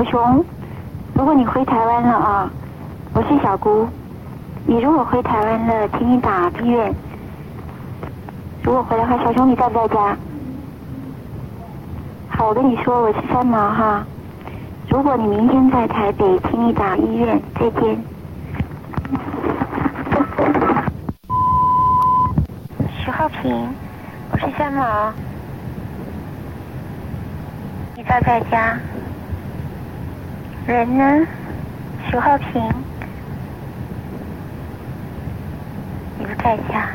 小熊，如果你回台湾了啊，我是小姑。你如果回台湾了，请你打医院。如果回来的话，小熊你在不在家？好，我跟你说，我是三毛哈。如果你明天在台北，请你打医院。再见。徐浩平，我是三毛。你在不在家？人呢？徐浩平，你不在家。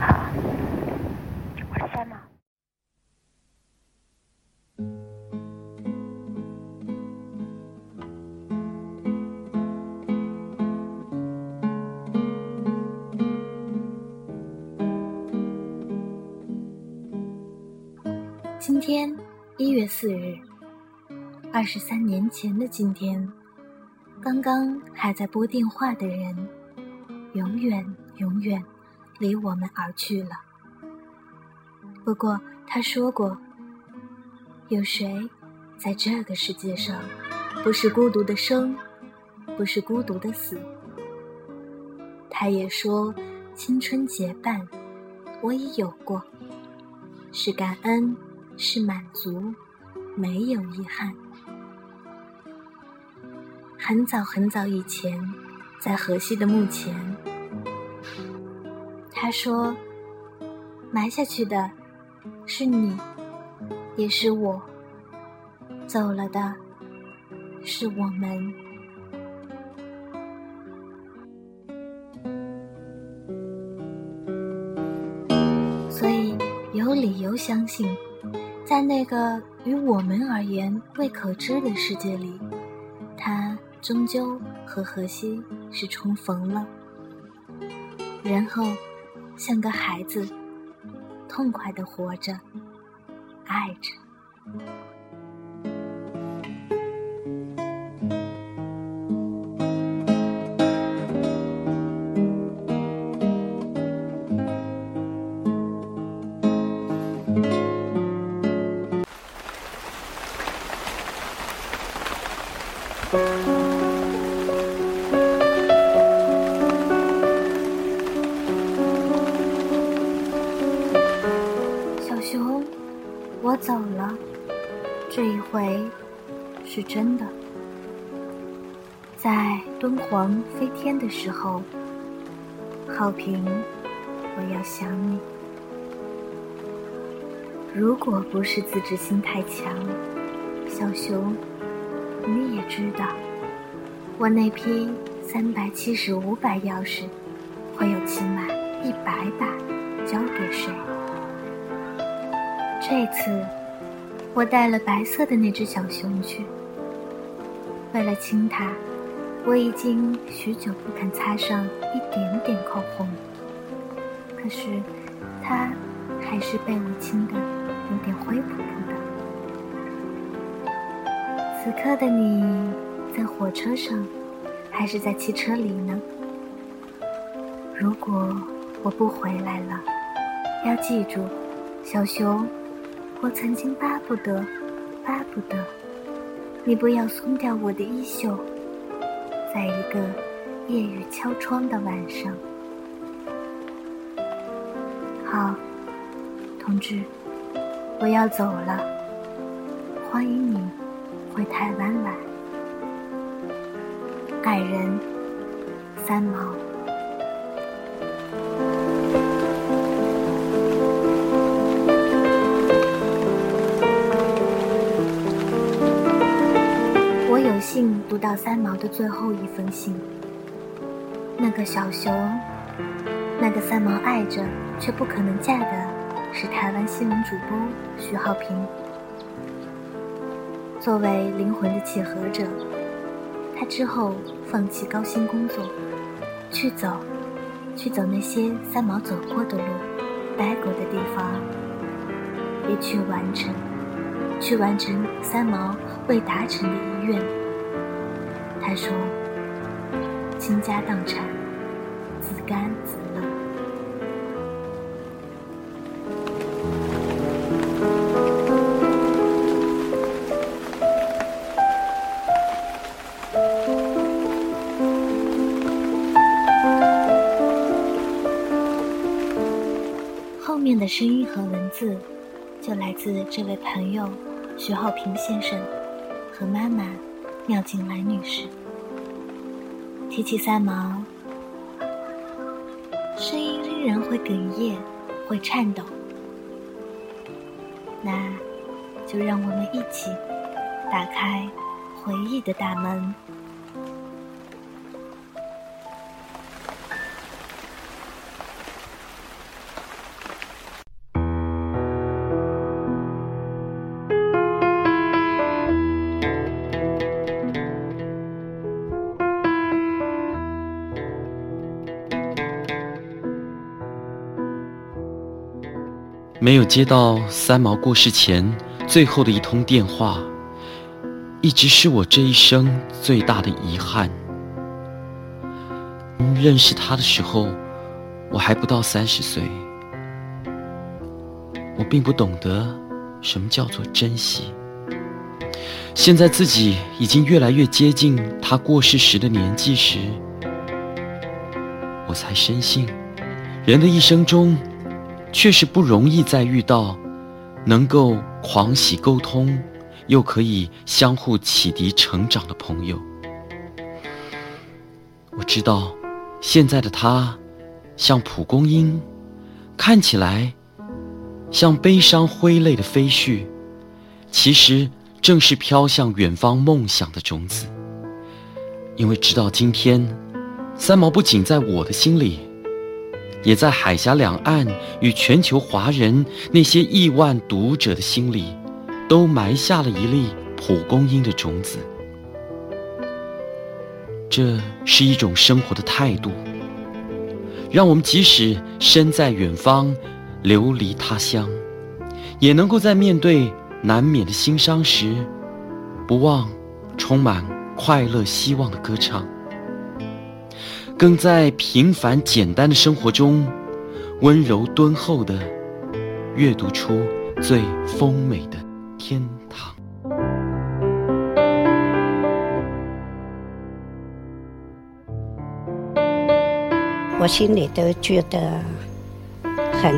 好，我是三毛。今天一月四日，二十三年前的今天，刚刚还在拨电话的人，永远永远离我们而去了。不过他说过，有谁在这个世界上不是孤独的生，不是孤独的死？他也说，青春结伴，我已有过，是感恩。是满足，没有遗憾。很早很早以前，在河西的墓前，他说：“埋下去的是你，也是我；走了的是我们。”所以有理由相信。在那个与我们而言未可知的世界里，终究和荷西是重逢了，然后像个孩子，痛快的活着，爱着。这一回是真的。在敦煌飞天的时候，浩平，我要想你。如果不是自制心太强，小熊。你也知道，我那批三百七十五把钥匙，会有起码一百把交给谁？这次我带了白色的那只小熊去，为了亲它，我已经许久不肯擦上一点点口红。可是，它还是被我亲得有点灰扑扑的。此刻的你在火车上，还是在汽车里呢？如果我不回来了，要记住，小熊，我曾经巴不得，巴不得，你不要松掉我的衣袖，在一个夜雨敲窗的晚上。好，同志，我要走了，欢迎你。回台湾来，爱人三毛。到三毛的最后一封信。那个小熊，那个三毛爱着却不可能嫁的，是台湾新闻主播徐浩平。作为灵魂的契合者，他之后放弃高薪工作，去走，去走那些三毛走过的路，待过的地方，也去完成，去完成三毛未达成的遗愿。他说倾家荡产自甘自乐。后面的声音和文字就来自这位朋友徐浩平先生和妈妈妙静兰女士。提起三毛，声音仍然会哽咽，会颤抖。那，就让我们一起打开回忆的大门。没有接到三毛过世前最后的一通电话，一直是我这一生最大的遗憾。认识他的时候，我还不到三十岁，我并不懂得什么叫做珍惜。现在自己已经越来越接近他过世时的年纪时，我才深信，人的一生中。确实不容易再遇到能够狂喜沟通，又可以相互启迪成长的朋友。我知道，现在的他像蒲公英，看起来像悲伤挥泪的飞絮，其实正是飘向远方梦想的种子。因为直到今天，三毛不仅在我的心里。也在海峡两岸与全球华人那些亿万读者的心里，都埋下了一粒蒲公英的种子。这是一种生活的态度，让我们即使身在远方，流离他乡，也能够在面对难免的心伤时，不忘充满快乐希望的歌唱。更在平凡简单的生活中，温柔敦厚的阅读出最丰美的天堂。我心里都觉得很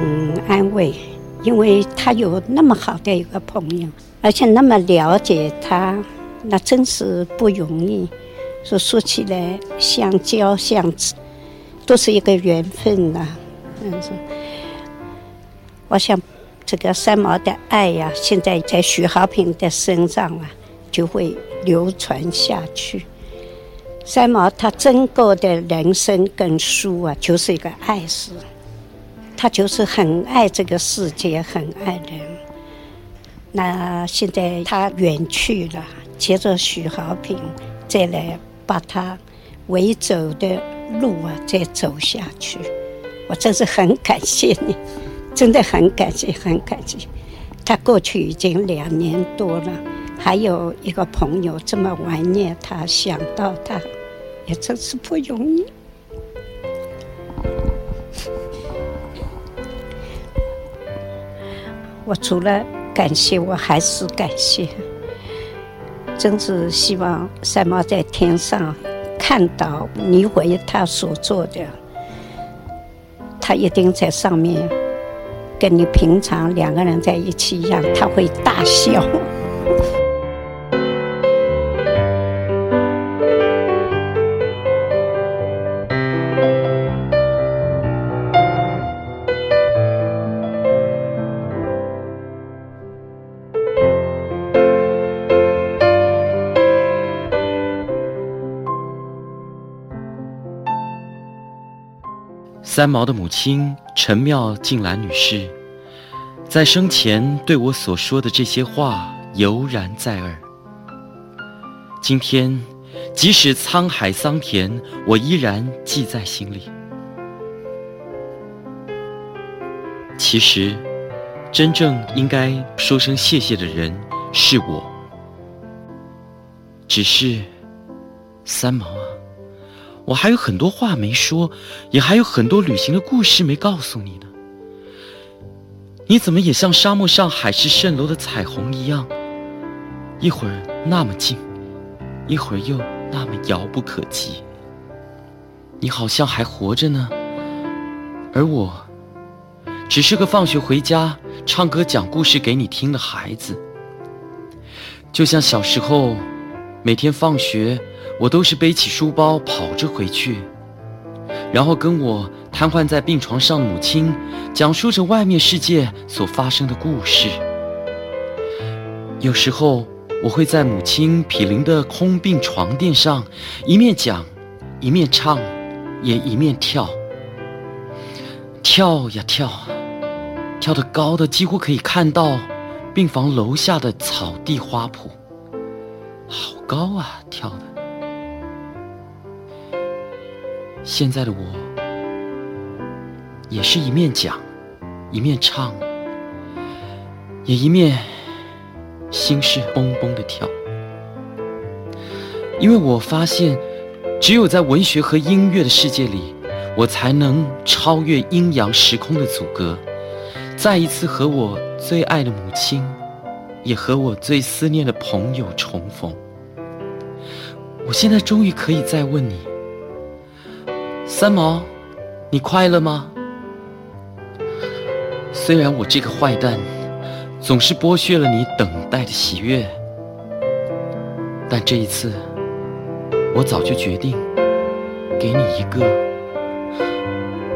安慰，因为他有那么好的一个朋友，而且那么了解他，那真是不容易。说说起来，相交相知，都是一个缘分呐。嗯，是。我想，这个三毛的爱呀，现在在徐浩平的身上啊，就会流传下去。三毛他整个的人生跟书啊，就是一个爱字，他就是很爱这个世界，很爱人。那现在他远去了，接着许浩平再来。把他围走的路啊，再走下去，我真是很感谢你，真的很感谢，很感谢。他过去已经两年多了，还有一个朋友这么怀念他，想到他，也真是不容易。我除了感谢，我还是感谢。真是希望三毛在天上看到你为他所做的，他一定在上面跟你平常两个人在一起一样，他会大笑。三毛的母亲陈妙静兰女士，在生前对我所说的这些话犹然在耳。今天，即使沧海桑田，我依然记在心里。其实，真正应该说声谢谢的人是我，只是三毛啊。我还有很多话没说，也还有很多旅行的故事没告诉你呢。你怎么也像沙漠上海市蜃楼的彩虹一样，一会儿那么近，一会儿又那么遥不可及。你好像还活着呢，而我只是个放学回家唱歌讲故事给你听的孩子。就像小时候，每天放学，我都是背起书包跑着回去，然后跟我瘫痪在病床上的母亲讲述着外面世界所发生的故事。有时候，我会在母亲毗邻的空病床垫上，一面讲，一面唱，也一面跳。跳呀跳，跳得高的几乎可以看到病房楼下的草地花圃，好高啊！跳的。现在的我，也是一面讲，一面唱，也一面心事嘣嘣的跳，因为我发现，只有在文学和音乐的世界里。我才能超越阴阳时空的阻隔，再一次和我最爱的母亲，也和我最思念的朋友重逢。我现在终于可以再问你，三毛，你快乐吗？虽然我这个坏蛋总是剥削了你等待的喜悦，但这一次，我早就决定给你一个。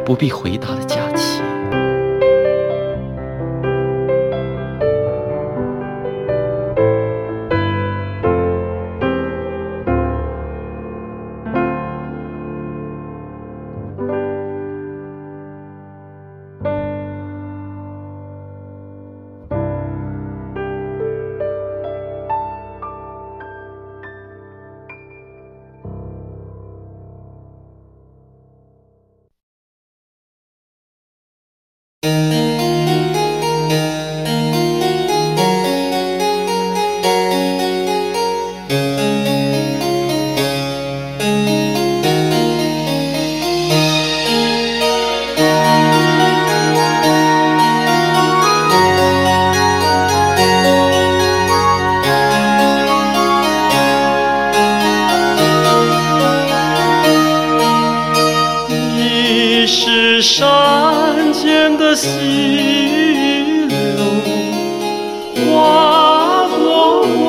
不必回答的假期。Música 溪流划过我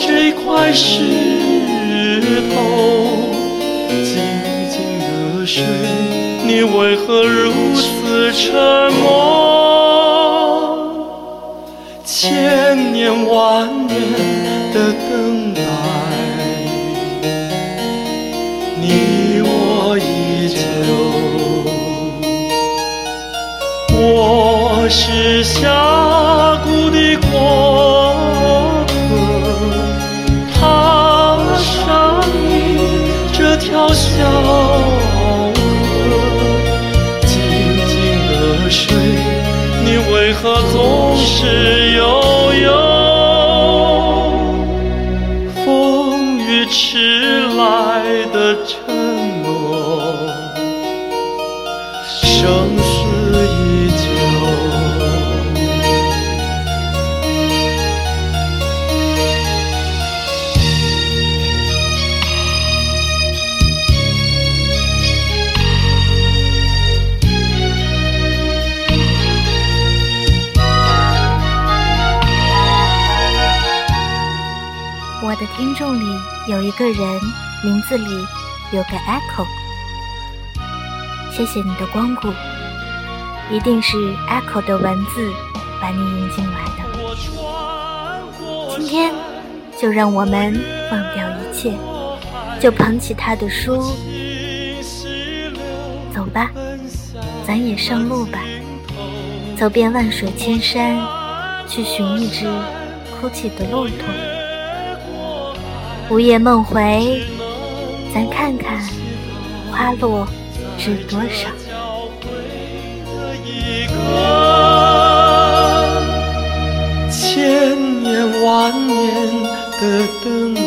这块石头，静静的水，你为何如此沉默？千年万年的等待，我是峡谷的过客，踏上你这条。小河，静静的水，你为何总是悠悠？听众里有一个人，名字里有个 Echo。谢谢你的光顾，一定是 Echo 的文字把你引进来的。今天就让我们忘掉一切，就捧起他的书，走吧，咱也上路吧，走遍万水千山，去寻一只哭泣的骆驼。午夜梦回，咱看看花落知多少。千年万年的等。